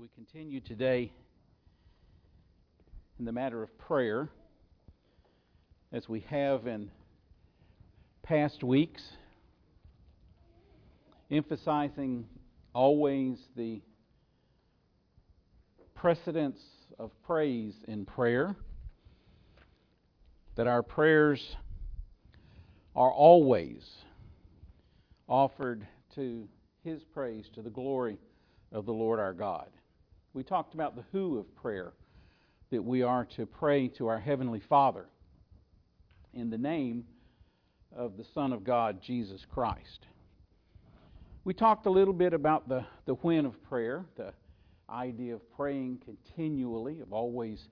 we continue today in the matter of prayer, as we have in past weeks, emphasizing always the precedence of praise in prayer, that our prayers are always offered to His praise, to the glory of the Lord our God. We talked about the who of prayer, that we are to pray to our Heavenly Father in the name of the Son of God, Jesus Christ. We talked a little bit about the, the when of prayer, the idea of praying continually, of always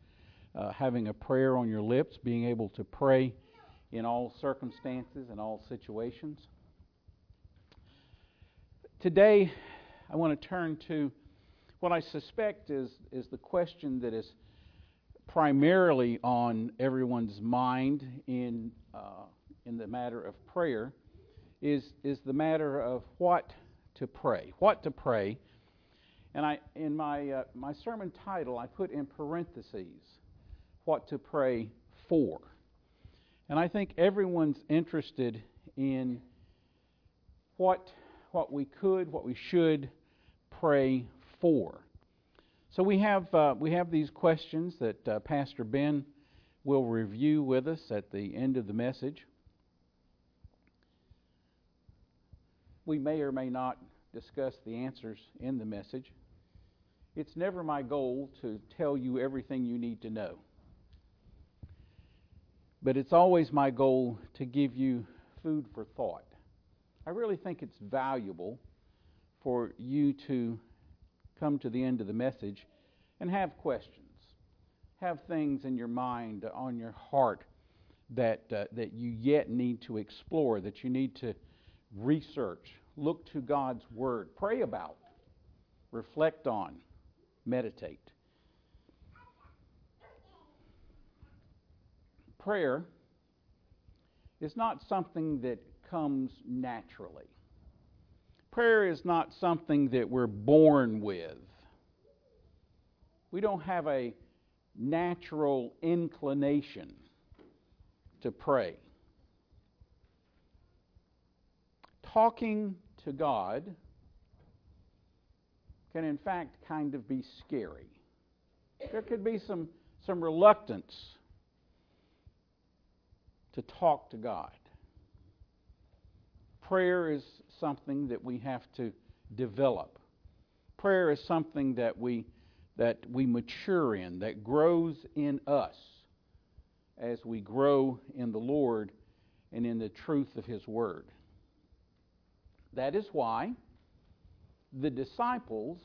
uh, having a prayer on your lips, being able to pray in all circumstances and all situations. Today, I want to turn to what I suspect is, is the question that is primarily on everyone's mind in, uh, in the matter of prayer is, is the matter of what to pray. What to pray. And I, in my, uh, my sermon title, I put in parentheses what to pray for. And I think everyone's interested in what, what we could, what we should pray for. So we have, uh, we have these questions that uh, Pastor Ben will review with us at the end of the message. We may or may not discuss the answers in the message. It's never my goal to tell you everything you need to know. But it's always my goal to give you food for thought. I really think it's valuable for you to come to the end of the message and have questions. Have things in your mind, on your heart, that, uh, that you yet need to explore, that you need to research, look to God's Word, pray about, reflect on, meditate. Prayer is not something that comes naturally. Prayer is not something that we're born with. We don't have a natural inclination to pray. Talking to God can, in fact, kind of be scary. There could be some, some reluctance to talk to God. Prayer is something that we have to develop. Prayer is something that we that we mature in, that grows in us as we grow in the Lord and in the truth of His Word. That is why the disciples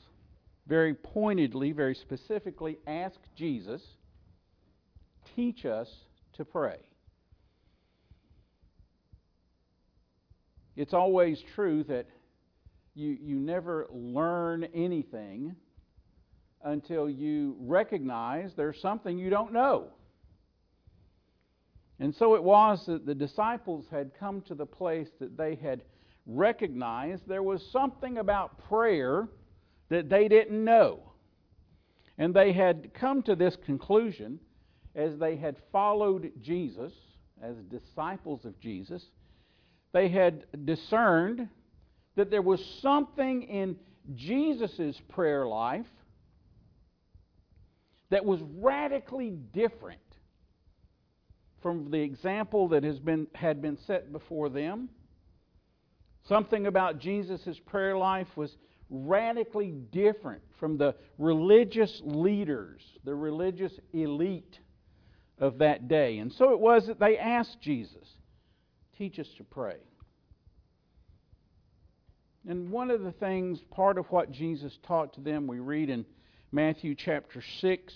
very pointedly, very specifically asked Jesus, Teach us to pray. It's always true that you, you never learn anything until you recognize there's something you don't know. And so it was that the disciples had come to the place that they had recognized there was something about prayer that they didn't know. And they had come to this conclusion as they had followed Jesus, as disciples of Jesus, they had discerned that there was something in Jesus' prayer life that was radically different from the example that has been, had been set before them. Something about Jesus' prayer life was radically different from the religious leaders, the religious elite of that day. And so it was that they asked Jesus, teach us to pray. And one of the things, part of what Jesus taught to them, we read in Matthew chapter 6.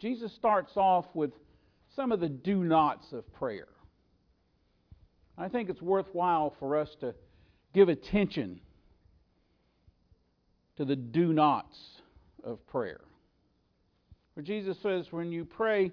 Jesus starts off with some of the do nots of prayer. I think it's worthwhile for us to give attention to the do nots of prayer. Where Jesus says, when you pray,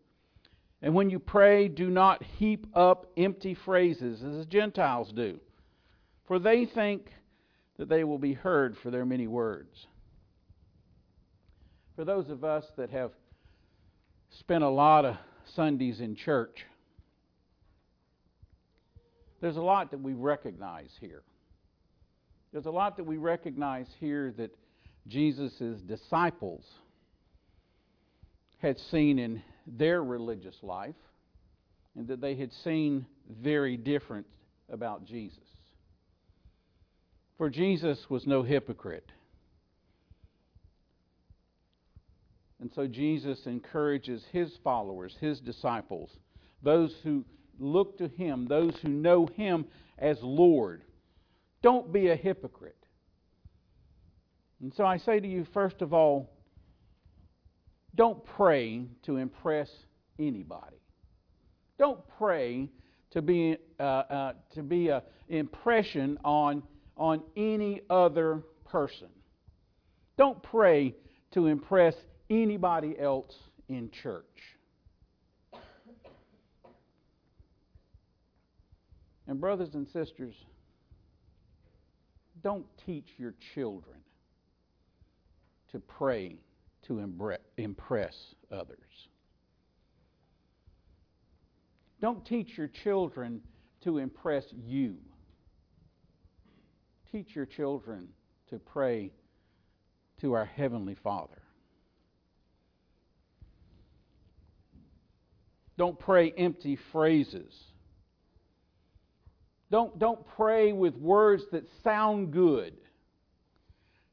And when you pray, do not heap up empty phrases as the Gentiles do, for they think that they will be heard for their many words. For those of us that have spent a lot of Sundays in church, there's a lot that we recognize here. There's a lot that we recognize here that Jesus' disciples had seen in their religious life and that they had seen very different about Jesus. For Jesus was no hypocrite. And so Jesus encourages his followers, his disciples, those who look to him, those who know him as Lord. Don't be a hypocrite. And so I say to you, first of all, don't pray to impress anybody. Don't pray to be uh, uh, to be an impression on on any other person. Don't pray to impress anybody else in church. And, brothers and sisters, don't teach your children to pray to impress others. Don't teach your children to impress you teach your children to pray to our Heavenly Father. Don't pray empty phrases. Don't, don't pray with words that sound good.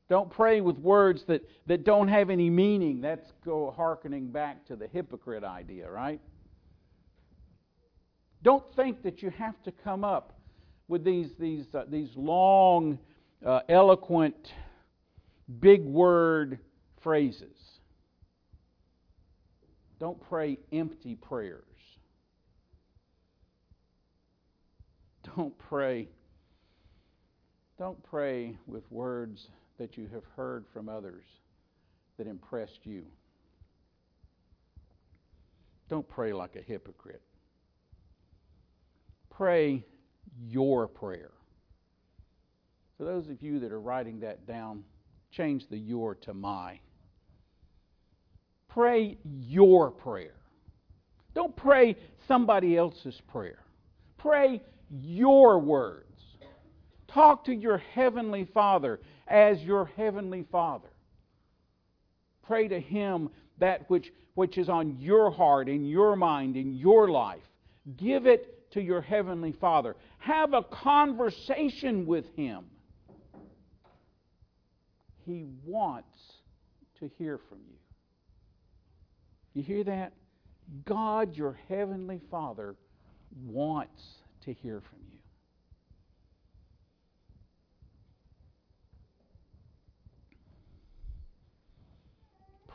Don't pray with words that, that don't have any meaning. That's go harkening back to the hypocrite idea, right? Don't think that you have to come up with these, these, uh, these long, uh, eloquent, big word phrases. Don't pray empty prayers. Don't pray. Don't pray with words that you have heard from others that impressed you. Don't pray like a hypocrite. Pray your prayer. For those of you that are writing that down, change the your to my. Pray your prayer. Don't pray somebody else's prayer. Pray your words. Talk to your heavenly Father as your heavenly Father. Pray to Him that which, which is on your heart, in your mind, in your life. Give it to your Heavenly Father. Have a conversation with Him. He wants to hear from you. You hear that? God, your Heavenly Father, wants to hear from you.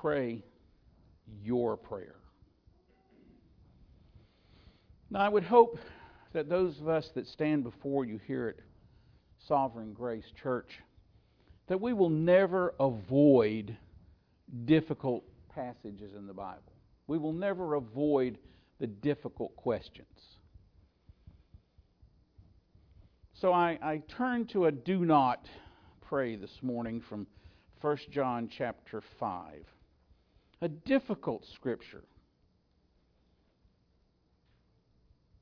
Pray your prayer. Now, I would hope that those of us that stand before you here at Sovereign Grace Church, that we will never avoid difficult passages in the Bible. We will never avoid the difficult questions. So I, I turn to a do not pray this morning from 1 John chapter 5. A difficult scripture.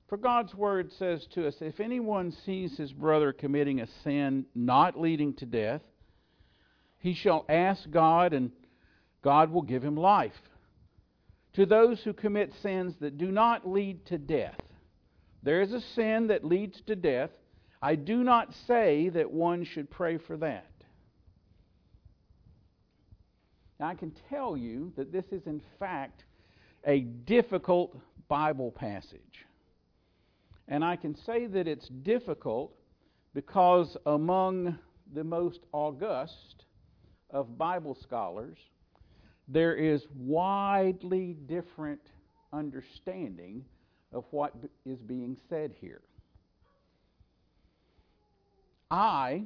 For God's word says to us if anyone sees his brother committing a sin not leading to death, he shall ask God, and God will give him life. To those who commit sins that do not lead to death, there is a sin that leads to death. I do not say that one should pray for that. Now, I can tell you that this is, in fact, a difficult Bible passage. And I can say that it's difficult because among the most august of Bible scholars, there is widely different understanding of what is being said here. I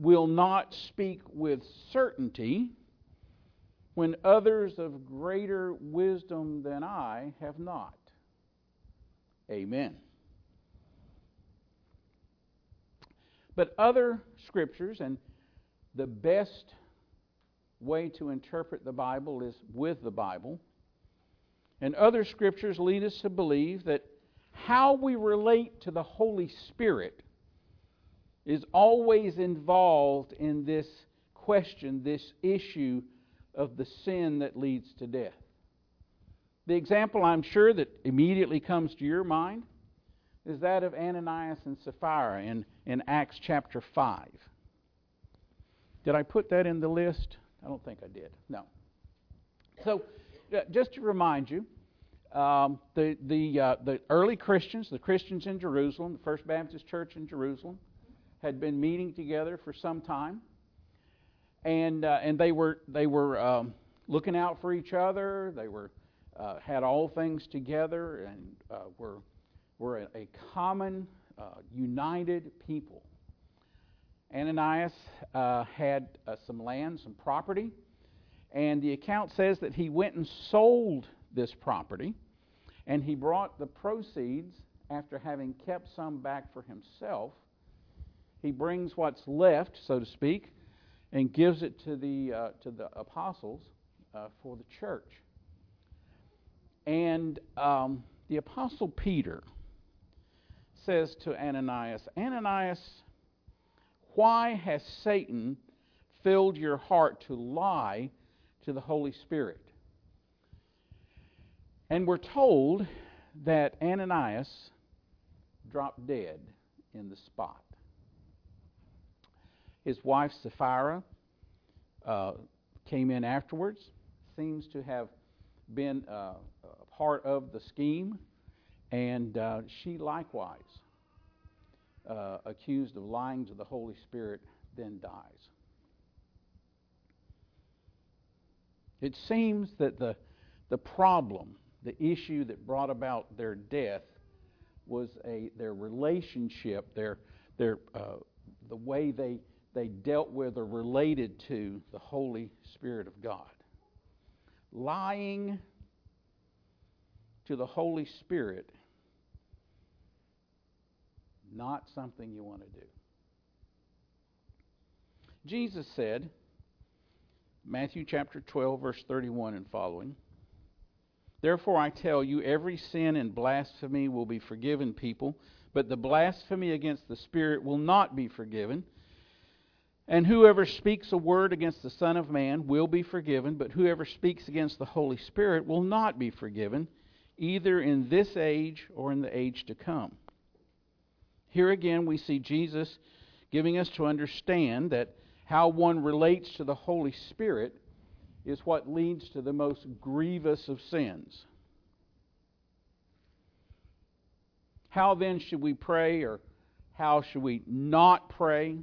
will not speak with certainty when others of greater wisdom than I have not. Amen. But other scriptures, and the best way to interpret the Bible is with the Bible, and other scriptures lead us to believe that how we relate to the Holy Spirit is always involved in this question, this issue of the sin that leads to death. The example I'm sure that immediately comes to your mind is that of Ananias and Sapphira in, in Acts chapter 5. Did I put that in the list? I don't think I did. No. So, uh, just to remind you, um, the, the, uh, the early Christians, the Christians in Jerusalem, the First Baptist Church in Jerusalem, had been meeting together for some time. And, uh, and they were, they were um, looking out for each other. They were, uh, had all things together and uh, were, were a, a common, uh, united people. Ananias uh, had uh, some land, some property, and the account says that he went and sold this property, and he brought the proceeds after having kept some back for himself. He brings what's left, so to speak, and gives it to the uh, to the apostles uh, for the church. And um, the apostle Peter says to Ananias, Ananias why has Satan filled your heart to lie to the Holy Spirit? And we're told that Ananias dropped dead in the spot. His wife Sapphira uh, came in afterwards, seems to have been uh, part of the scheme, and uh, she likewise uh, accused of lying to the Holy Spirit then dies. It seems that the, the problem, the issue that brought about their death, was a, their relationship, their, their, uh, the way they, they dealt with or related to the Holy Spirit of God. Lying to the Holy Spirit not something you want to do. Jesus said, Matthew chapter 12, verse 31 and following, Therefore I tell you, every sin and blasphemy will be forgiven people, but the blasphemy against the Spirit will not be forgiven. And whoever speaks a word against the Son of Man will be forgiven, but whoever speaks against the Holy Spirit will not be forgiven, either in this age or in the age to come. Here again, we see Jesus giving us to understand that how one relates to the Holy Spirit is what leads to the most grievous of sins. How then should we pray, or how should we not pray?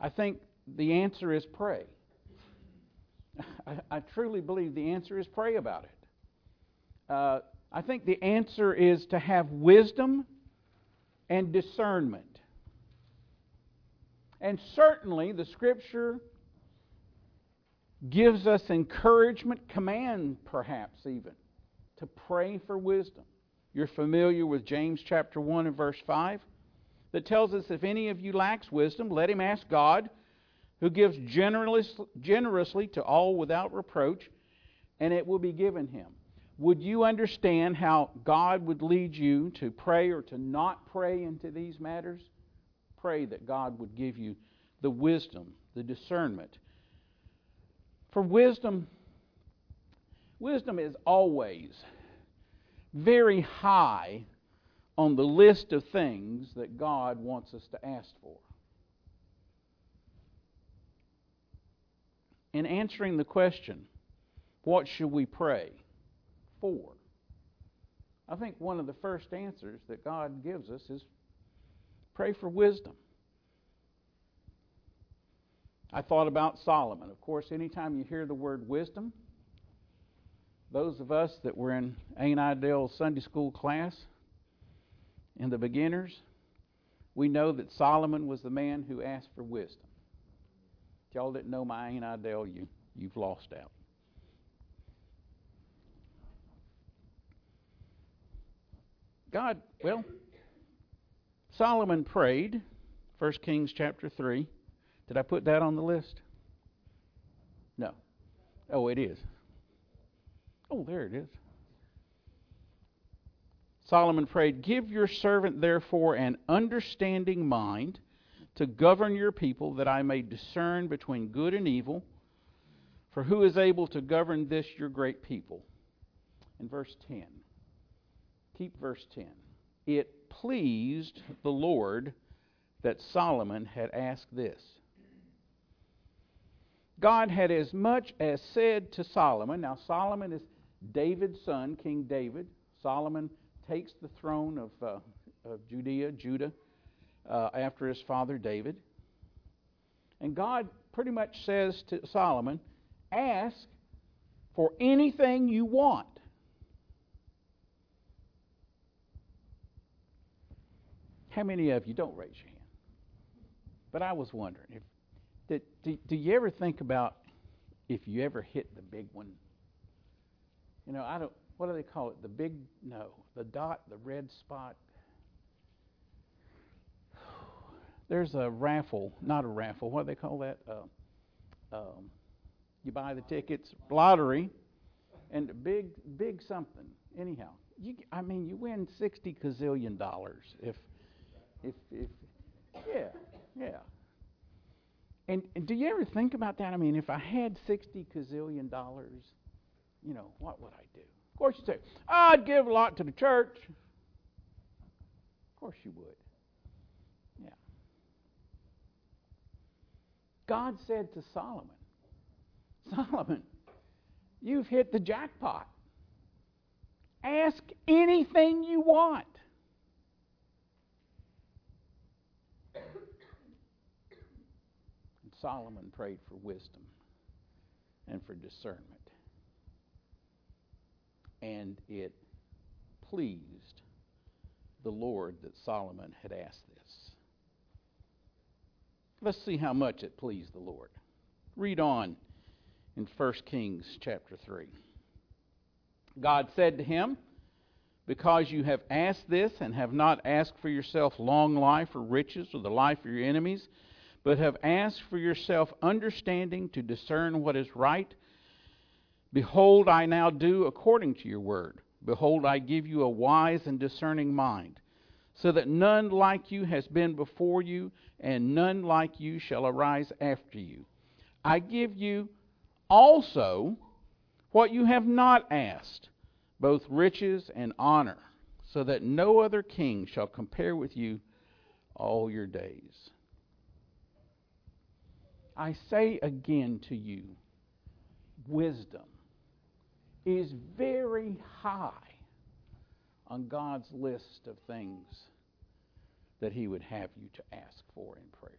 I think the answer is pray. I, I truly believe the answer is pray about it. Uh, I think the answer is to have wisdom and discernment. And certainly the Scripture gives us encouragement, command perhaps even, to pray for wisdom. You're familiar with James chapter 1 and verse 5 that tells us if any of you lacks wisdom, let him ask God, who gives generously to all without reproach, and it will be given him would you understand how God would lead you to pray or to not pray into these matters? Pray that God would give you the wisdom, the discernment. For wisdom, wisdom is always very high on the list of things that God wants us to ask for. In answering the question, what should we pray? for? I think one of the first answers that God gives us is Pray for wisdom. I thought about Solomon. Of course, anytime you hear the word wisdom, those of us that were in Ain't Ideal Sunday school class in the beginners, we know that Solomon was the man who asked for wisdom. If y'all didn't know my Ain't Ideal, you, you've lost out. God, well, Solomon prayed, 1 Kings chapter 3. Did I put that on the list? No. Oh, it is. Oh, there it is. Solomon prayed, Give your servant, therefore, an understanding mind to govern your people, that I may discern between good and evil. For who is able to govern this, your great people? In verse 10. Keep verse 10. It pleased the Lord that Solomon had asked this. God had as much as said to Solomon. Now, Solomon is David's son, King David. Solomon takes the throne of, uh, of Judea, Judah, uh, after his father David. And God pretty much says to Solomon, Ask for anything you want. How many of you don't raise your hand? But I was wondering if did, do, do you ever think about if you ever hit the big one? You know, I don't. What do they call it? The big no, the dot, the red spot. There's a raffle, not a raffle. What do they call that? Uh, um, you buy the tickets, lottery, and big, big something. Anyhow, you, I mean, you win sixty gazillion dollars if if, if yeah, yeah. And, and do you ever think about that? I mean, if I had sixty gazillion dollars, you know, what would I do? Of course, you say, I'd give a lot to the church. Of course, you would. Yeah. God said to Solomon, Solomon, you've hit the jackpot. Ask anything you want. And Solomon prayed for wisdom and for discernment. And it pleased the Lord that Solomon had asked this. Let's see how much it pleased the Lord. Read on in 1 Kings chapter 3. God said to him, Because you have asked this and have not asked for yourself long life or riches or the life of your enemies, but have asked for yourself understanding to discern what is right. Behold, I now do according to your word. Behold, I give you a wise and discerning mind, so that none like you has been before you, and none like you shall arise after you. I give you also what you have not asked, both riches and honor, so that no other king shall compare with you all your days. I say again to you, wisdom is very high on God's list of things that He would have you to ask for in prayer.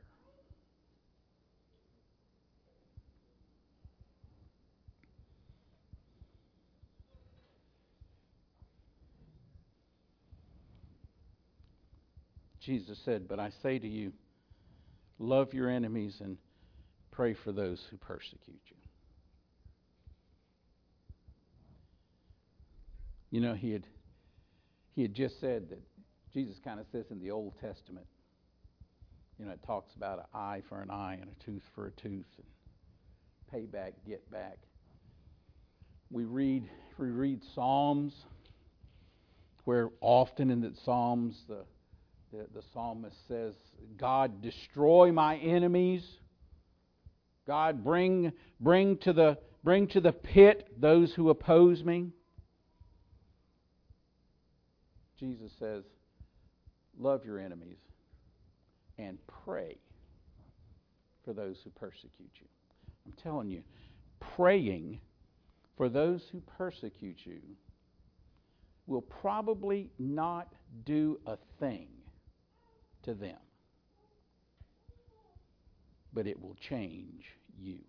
Jesus said, But I say to you, love your enemies and Pray for those who persecute you. You know, he had he had just said that Jesus kind of says in the Old Testament, you know, it talks about an eye for an eye and a tooth for a tooth and pay back, get back. We read we read Psalms where often in the Psalms the, the, the psalmist says, God destroy my enemies God, bring, bring, to the, bring to the pit those who oppose me. Jesus says, Love your enemies and pray for those who persecute you. I'm telling you, praying for those who persecute you will probably not do a thing to them, but it will change you.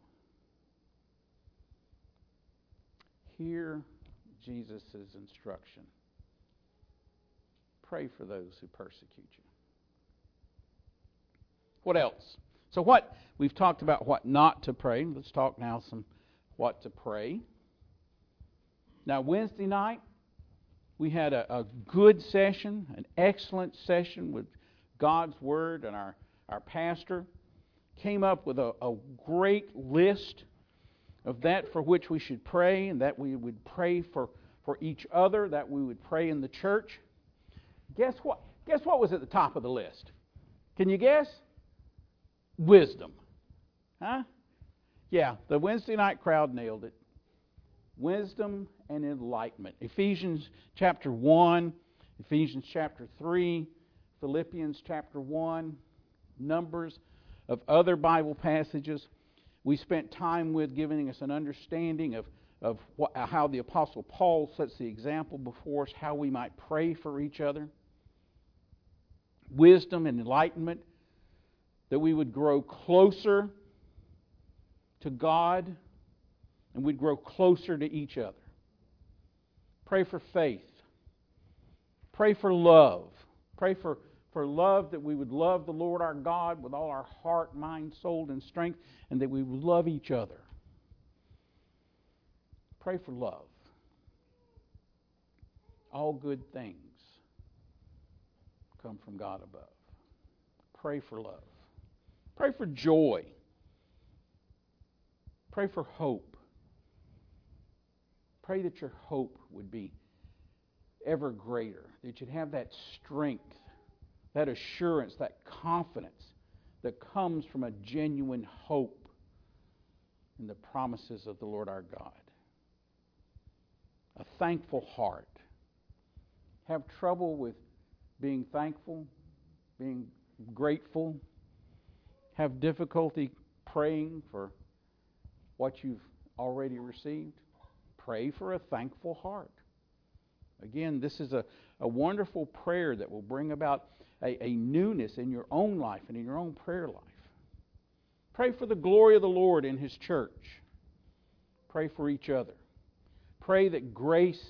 Hear Jesus' instruction. Pray for those who persecute you. What else? So what we've talked about what not to pray. Let's talk now some what to pray. Now Wednesday night we had a, a good session, an excellent session with God's Word, and our, our pastor came up with a, a great list of that for which we should pray, and that we would pray for, for each other, that we would pray in the church. Guess what? Guess what was at the top of the list? Can you guess? Wisdom. Huh? Yeah, the Wednesday night crowd nailed it. Wisdom and enlightenment. Ephesians chapter 1, Ephesians chapter 3, Philippians chapter 1, numbers of other Bible passages. We spent time with giving us an understanding of, of what, how the Apostle Paul sets the example before us, how we might pray for each other. Wisdom and enlightenment, that we would grow closer to God and we'd grow closer to each other. Pray for faith. Pray for love. Pray for, for love that we would love the Lord our God with all our heart, mind, soul, and strength, and that we would love each other. Pray for love. All good things come from God above. Pray for love. Pray for joy. Pray for hope. Pray that your hope would be ever greater, that you'd have that strength, that assurance, that confidence that comes from a genuine hope in the promises of the Lord our God. A thankful heart. Have trouble with being thankful, being grateful, have difficulty praying for what you've already received? Pray for a thankful heart. Again, this is a, a wonderful prayer that will bring about a, a newness in your own life and in your own prayer life. Pray for the glory of the Lord in His church. Pray for each other. Pray that grace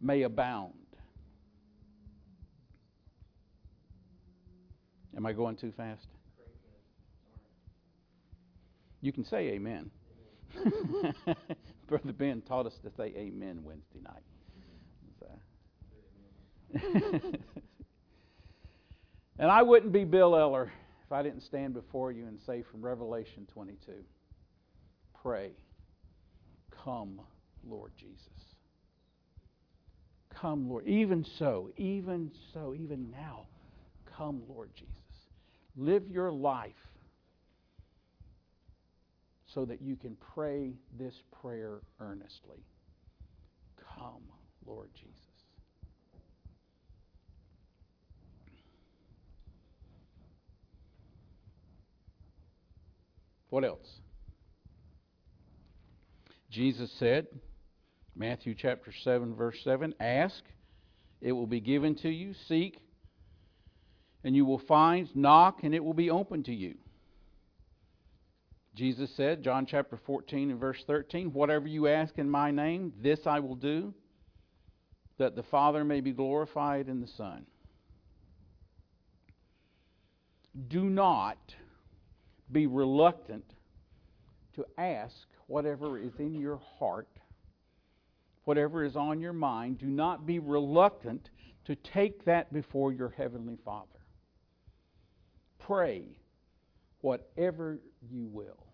may abound. Am I going too fast? You can say amen. Brother Ben taught us to say amen Wednesday night. and I wouldn't be Bill Eller if I didn't stand before you and say from Revelation 22 Pray, come, Lord Jesus. Come, Lord. Even so, even so, even now, come, Lord Jesus. Live your life so that you can pray this prayer earnestly. Come, Lord Jesus. What else? Jesus said, Matthew chapter 7, verse 7 Ask, it will be given to you. Seek, and you will find. Knock, and it will be open to you. Jesus said, John chapter 14 and verse 13, Whatever you ask in my name, this I will do, that the Father may be glorified in the Son. Do not be reluctant to ask whatever is in your heart, whatever is on your mind. Do not be reluctant to take that before your Heavenly Father. Pray whatever you will.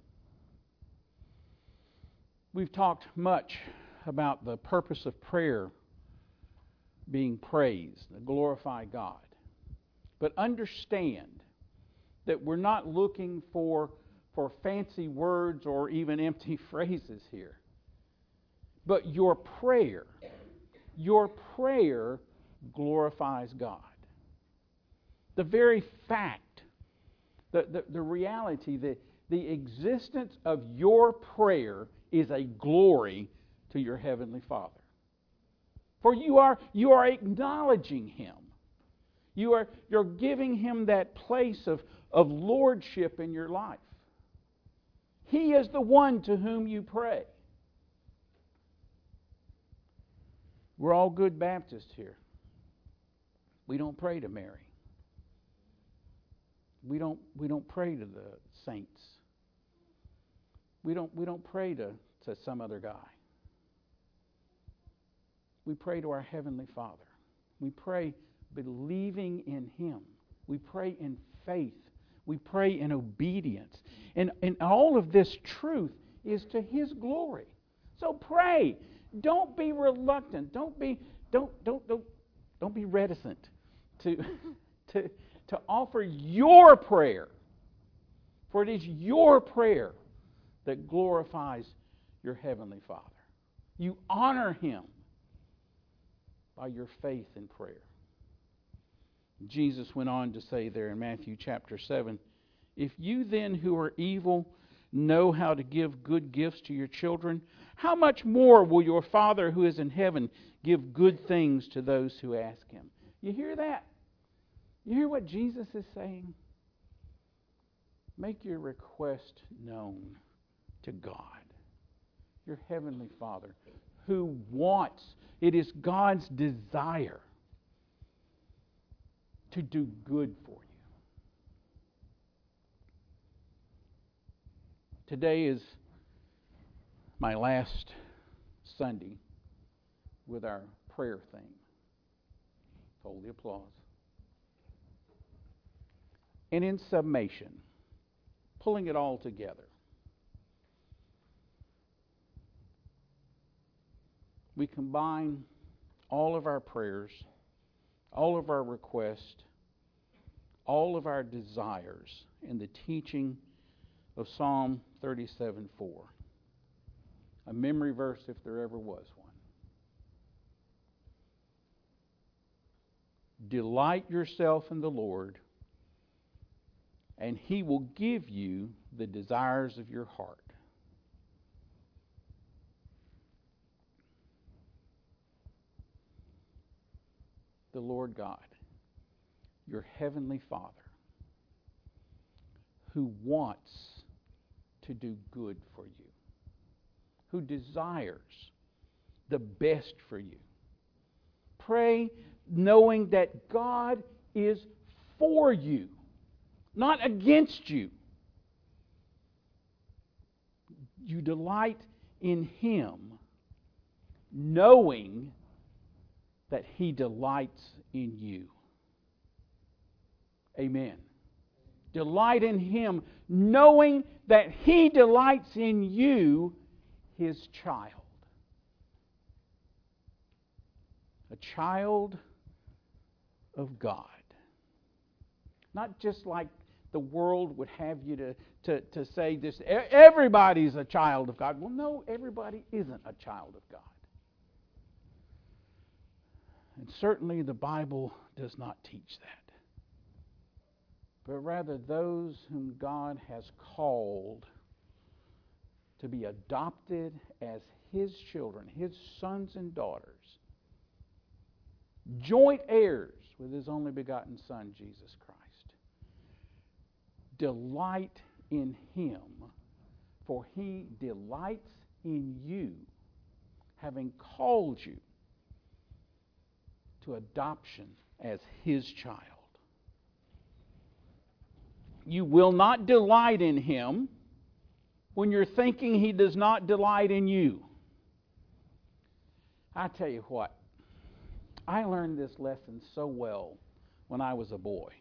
We've talked much about the purpose of prayer being praised, to glorify God. But understand that we're not looking for, for fancy words or even empty phrases here. But your prayer, your prayer glorifies God. The very fact, the, the, the reality, the, the existence of your prayer is a glory to your heavenly Father. For you are, you are acknowledging Him. You are you're giving him that place of, of lordship in your life. He is the one to whom you pray. We're all good Baptists here. We don't pray to Mary. We don't we don't pray to the saints. We don't we don't pray to, to some other guy. We pray to our Heavenly Father. We pray believing in Him. We pray in faith. We pray in obedience. And, and all of this truth is to His glory. So pray. Don't be reluctant. Don't be don't don't don't don't be reticent to to to offer your prayer. For it is your prayer that glorifies your heavenly Father. You honor him by your faith in prayer. Jesus went on to say there in Matthew chapter 7 If you then who are evil know how to give good gifts to your children, how much more will your Father who is in heaven give good things to those who ask him? You hear that? You hear what Jesus is saying? Make your request known to God, your Heavenly Father, who wants, it is God's desire to do good for you. Today is my last Sunday with our prayer theme. Hold the applause. And in summation, pulling it all together, we combine all of our prayers, all of our requests, all of our desires in the teaching of Psalm 37 4. A memory verse if there ever was one. Delight yourself in the Lord, and He will give you the desires of your heart. The Lord God, your Heavenly Father, who wants to do good for you, who desires the best for you. Pray knowing that God is for you, not against you. You delight in Him, knowing that He delights in you. Amen. Delight in Him, knowing that He delights in you, His child. A child of God. Not just like the world would have you to, to, to say this everybody's a child of God. Well, no, everybody isn't a child of God. And certainly the Bible does not teach that. But rather, those whom God has called to be adopted as His children, His sons and daughters, joint heirs with His only begotten Son, Jesus Christ. Delight in Him, for He delights in you, having called you to adoption as his child. You will not delight in him when you're thinking he does not delight in you. I tell you what, I learned this lesson so well when I was a boy.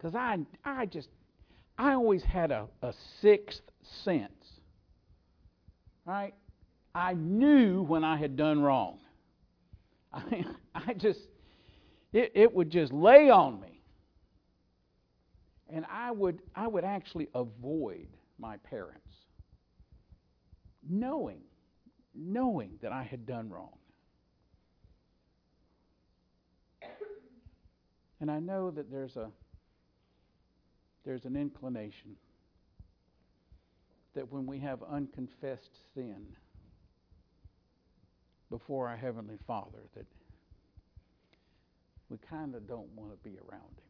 Because I, I just, I always had a, a sixth sense. Right? I knew when I had done wrong. I, I just, it, it would just lay on me. And I would, I would actually avoid my parents, knowing, knowing that I had done wrong. And I know that there's a there's an inclination that when we have unconfessed sin, before our Heavenly Father that we kind of don't want to be around him.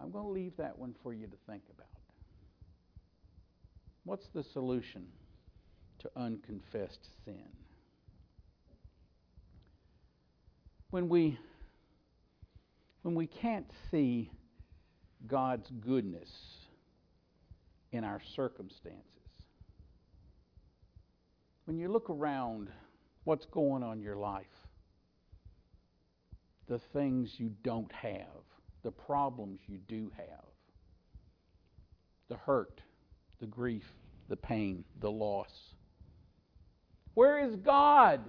I'm going to leave that one for you to think about. What's the solution to unconfessed sin? When we when we can't see God's goodness in our circumstances. When you look around what's going on in your life, the things you don't have, the problems you do have, the hurt, the grief, the pain, the loss. Where is God?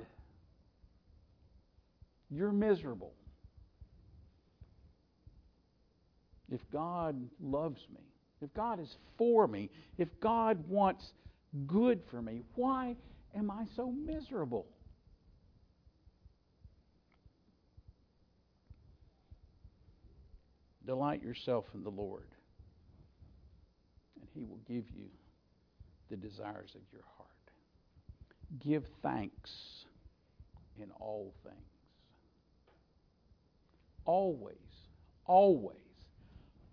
You're miserable. If God loves me, if God is for me, if God wants good for me, why am I so miserable? Delight yourself in the Lord, and He will give you the desires of your heart. Give thanks in all things. Always, always,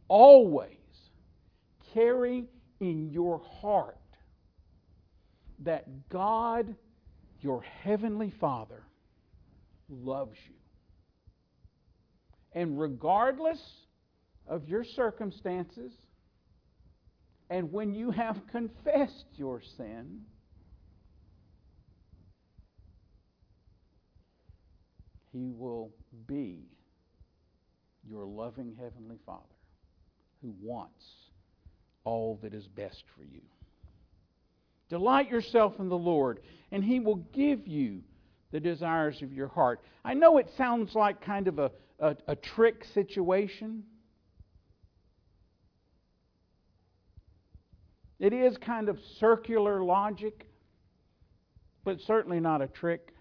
always carry in your heart that God, your Heavenly Father, loves you. And regardless of your circumstances, and when you have confessed your sin, He will be your loving Heavenly Father who wants all that is best for you. Delight yourself in the Lord, and He will give you the desires of your heart. I know it sounds like kind of a, a, a trick situation. It is kind of circular logic, but certainly not a trick.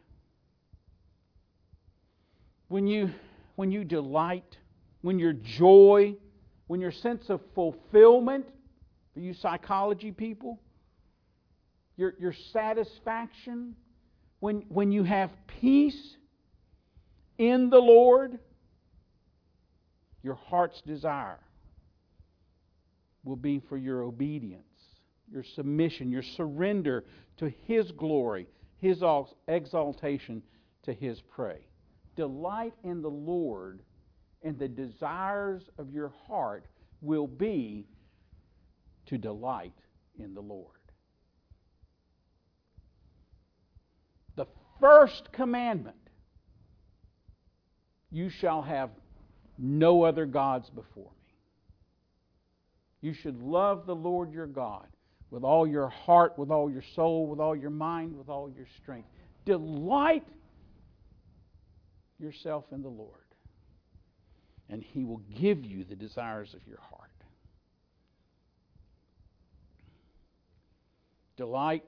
When you, when you delight, when your joy, when your sense of fulfillment, for you psychology people, your, your satisfaction, when, when you have peace in the Lord, your heart's desire will be for your obedience, your submission, your surrender to His glory, His exaltation to His prey. Delight in the Lord, and the desires of your heart will be to delight in the Lord. The first commandment you shall have no other gods before me. You should love the Lord your God with all your heart, with all your soul, with all your mind, with all your strength. Delight yourself in the Lord, and He will give you the desires of your heart. Delight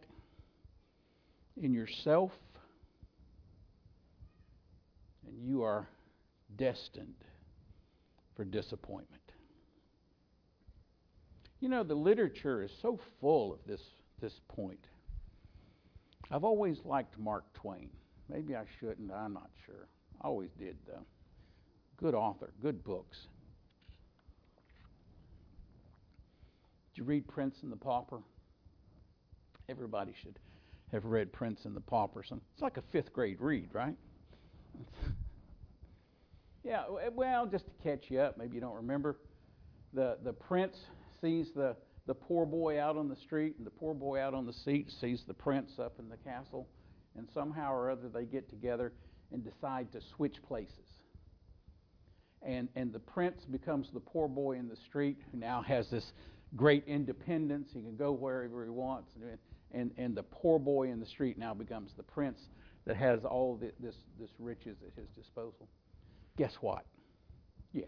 in yourself, and you are destined for disappointment. You know, the literature is so full of this, this point. I've always liked Mark Twain. Maybe I shouldn't, I'm not sure. I always did, though. Good author, good books. Did you read Prince and the Pauper? Everybody should have read Prince and the Pauper. It's like a fifth grade read, right? yeah, eh, well, just to catch you up, maybe you don't remember. The, the prince sees the, the poor boy out on the street, and the poor boy out on the seat sees the prince up in the castle, and somehow or other they get together and decide to switch places. And, and the prince becomes the poor boy in the street who now has this great independence. He can go wherever he wants. And, and, and the poor boy in the street now becomes the prince that has all the, this, this riches at his disposal. Guess what? Yeah.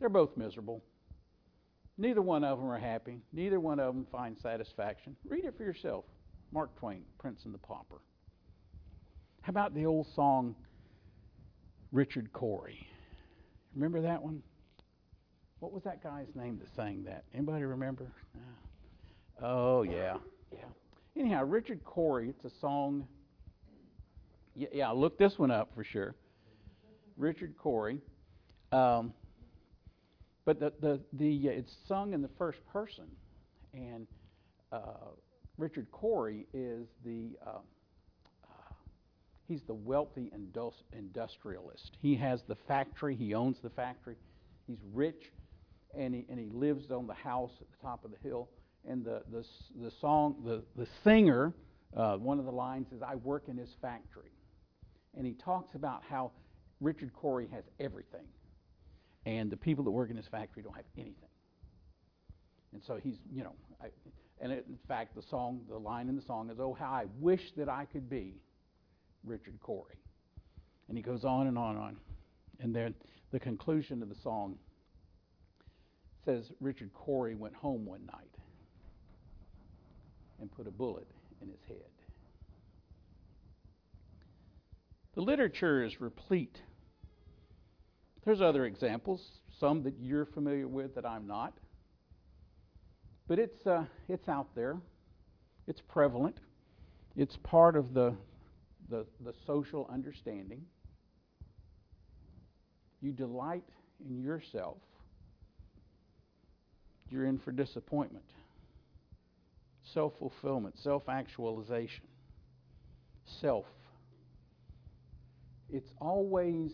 They're both miserable. Neither one of them are happy. Neither one of them find satisfaction. Read it for yourself. Mark Twain, Prince and the Pauper. How about the old song, Richard Cory? Remember that one? What was that guy's name that sang that? Anybody remember? Oh yeah, yeah. Anyhow, Richard Cory. It's a song. Yeah, yeah. Look this one up for sure. Richard Cory. Um, but the the the uh, it's sung in the first person, and uh, Richard Cory is the uh, he's the wealthy industrialist. He has the factory. He owns the factory. He's rich, and he and he lives on the house at the top of the hill. And the the the song the the singer uh, one of the lines is I work in his factory, and he talks about how Richard Cory has everything and the people that work in his factory don't have anything. And so he's, you know, I, and in fact, the song, the line in the song is, "Oh, how I wish that I could be Richard Cory," and he goes on and on and on, and then the conclusion of the song says Richard Cory went home one night and put a bullet in his head. The literature is replete. There's other examples, some that you're familiar with that I'm not. But it's, uh, it's out there, it's prevalent, it's part of the, the, the social understanding. You delight in yourself, you're in for disappointment. Self fulfillment, self actualization, self. It's always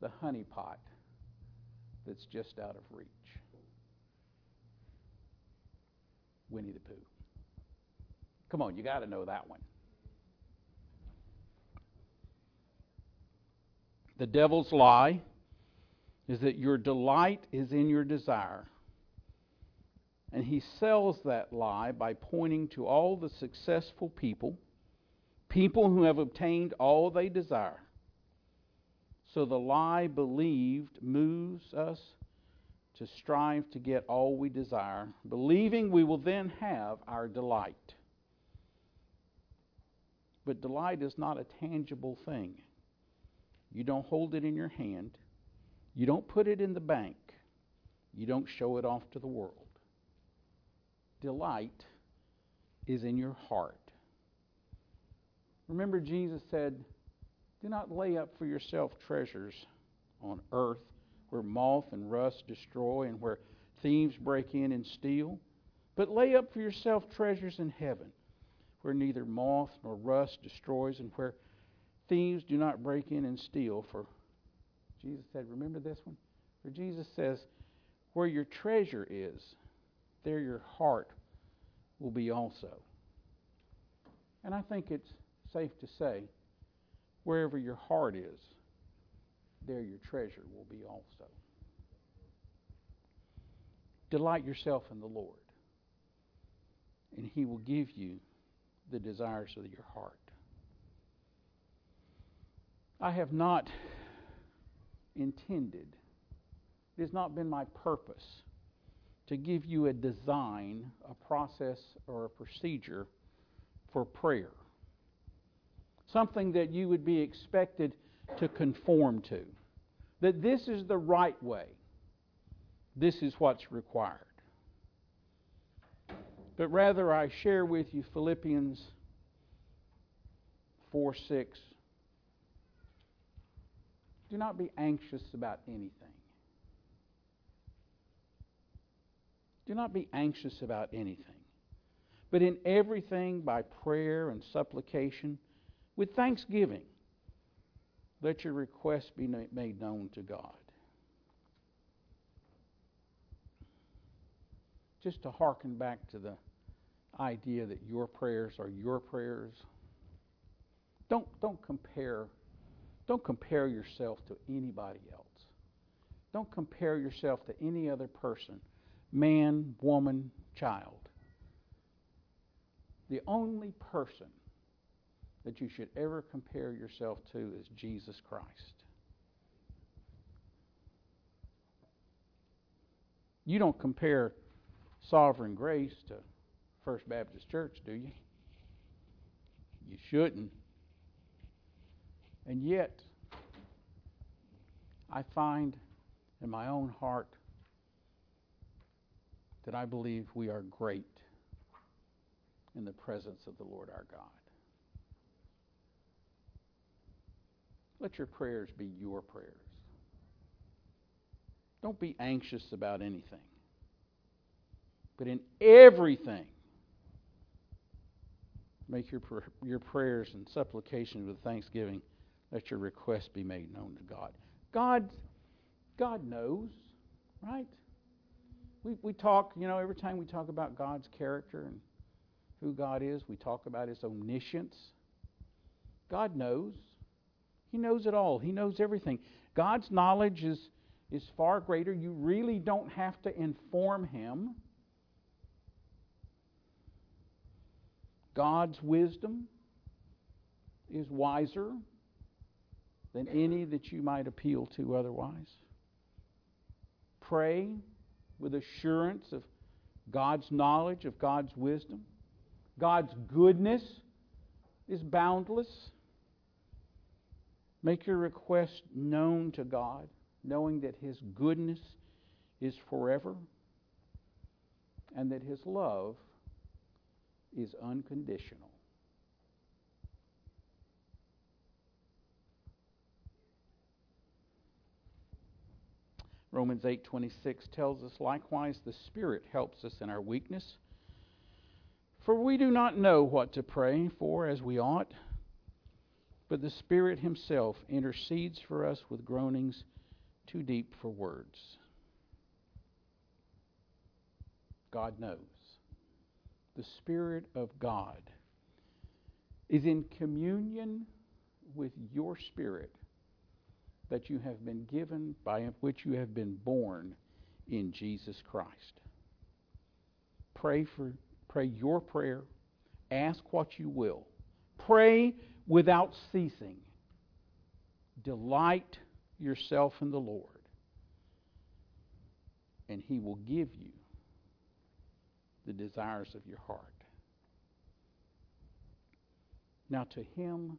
the honeypot that's just out of reach. Winnie the Pooh. Come on, you got to know that one. The devil's lie is that your delight is in your desire. And he sells that lie by pointing to all the successful people, people who have obtained all they desire. So the lie believed moves us to strive to get all we desire, believing we will then have our delight. But delight is not a tangible thing. You don't hold it in your hand, you don't put it in the bank, you don't show it off to the world. Delight is in your heart. Remember, Jesus said, do not lay up for yourself treasures on earth where moth and rust destroy and where thieves break in and steal, but lay up for yourself treasures in heaven where neither moth nor rust destroys and where thieves do not break in and steal. For Jesus said, remember this one? For Jesus says, where your treasure is, there your heart will be also. And I think it's safe to say Wherever your heart is, there your treasure will be also. Delight yourself in the Lord, and He will give you the desires of your heart. I have not intended, it has not been my purpose to give you a design, a process, or a procedure for prayer something that you would be expected to conform to. That this is the right way, this is what's required. But rather, I share with you Philippians 4 6. Do not be anxious about anything. Do not be anxious about anything. But in everything, by prayer and supplication, with thanksgiving, let your requests be made known to God. Just to hearken back to the idea that your prayers are your prayers. Don't, don't compare don't compare yourself to anybody else. Don't compare yourself to any other person, man, woman, child. The only person that you should ever compare yourself to is Jesus Christ. You don't compare sovereign grace to First Baptist Church, do you? You shouldn't. And yet, I find in my own heart that I believe we are great in the presence of the Lord our God. Let your prayers be your prayers. Don't be anxious about anything. But in everything, make your, your prayers and supplications with thanksgiving. Let your request be made known to God. God, God knows, right? We, we talk, you know, every time we talk about God's character and who God is, we talk about His omniscience. God knows. He knows it all. He knows everything. God's knowledge is, is far greater. You really don't have to inform Him. God's wisdom is wiser than any that you might appeal to otherwise. Pray with assurance of God's knowledge, of God's wisdom. God's goodness is boundless. Make your request known to God, knowing that His goodness is forever and that His love is unconditional. Romans 8:26 tells us likewise the spirit helps us in our weakness for we do not know what to pray for as we ought but the spirit himself intercedes for us with groanings too deep for words. God knows. The Spirit of God is in communion with your spirit that you have been given, by which you have been born in Jesus Christ. Pray for pray your prayer. Ask what you will. Pray without ceasing. Delight yourself in the Lord, and He will give you the desires of your heart. Now, to him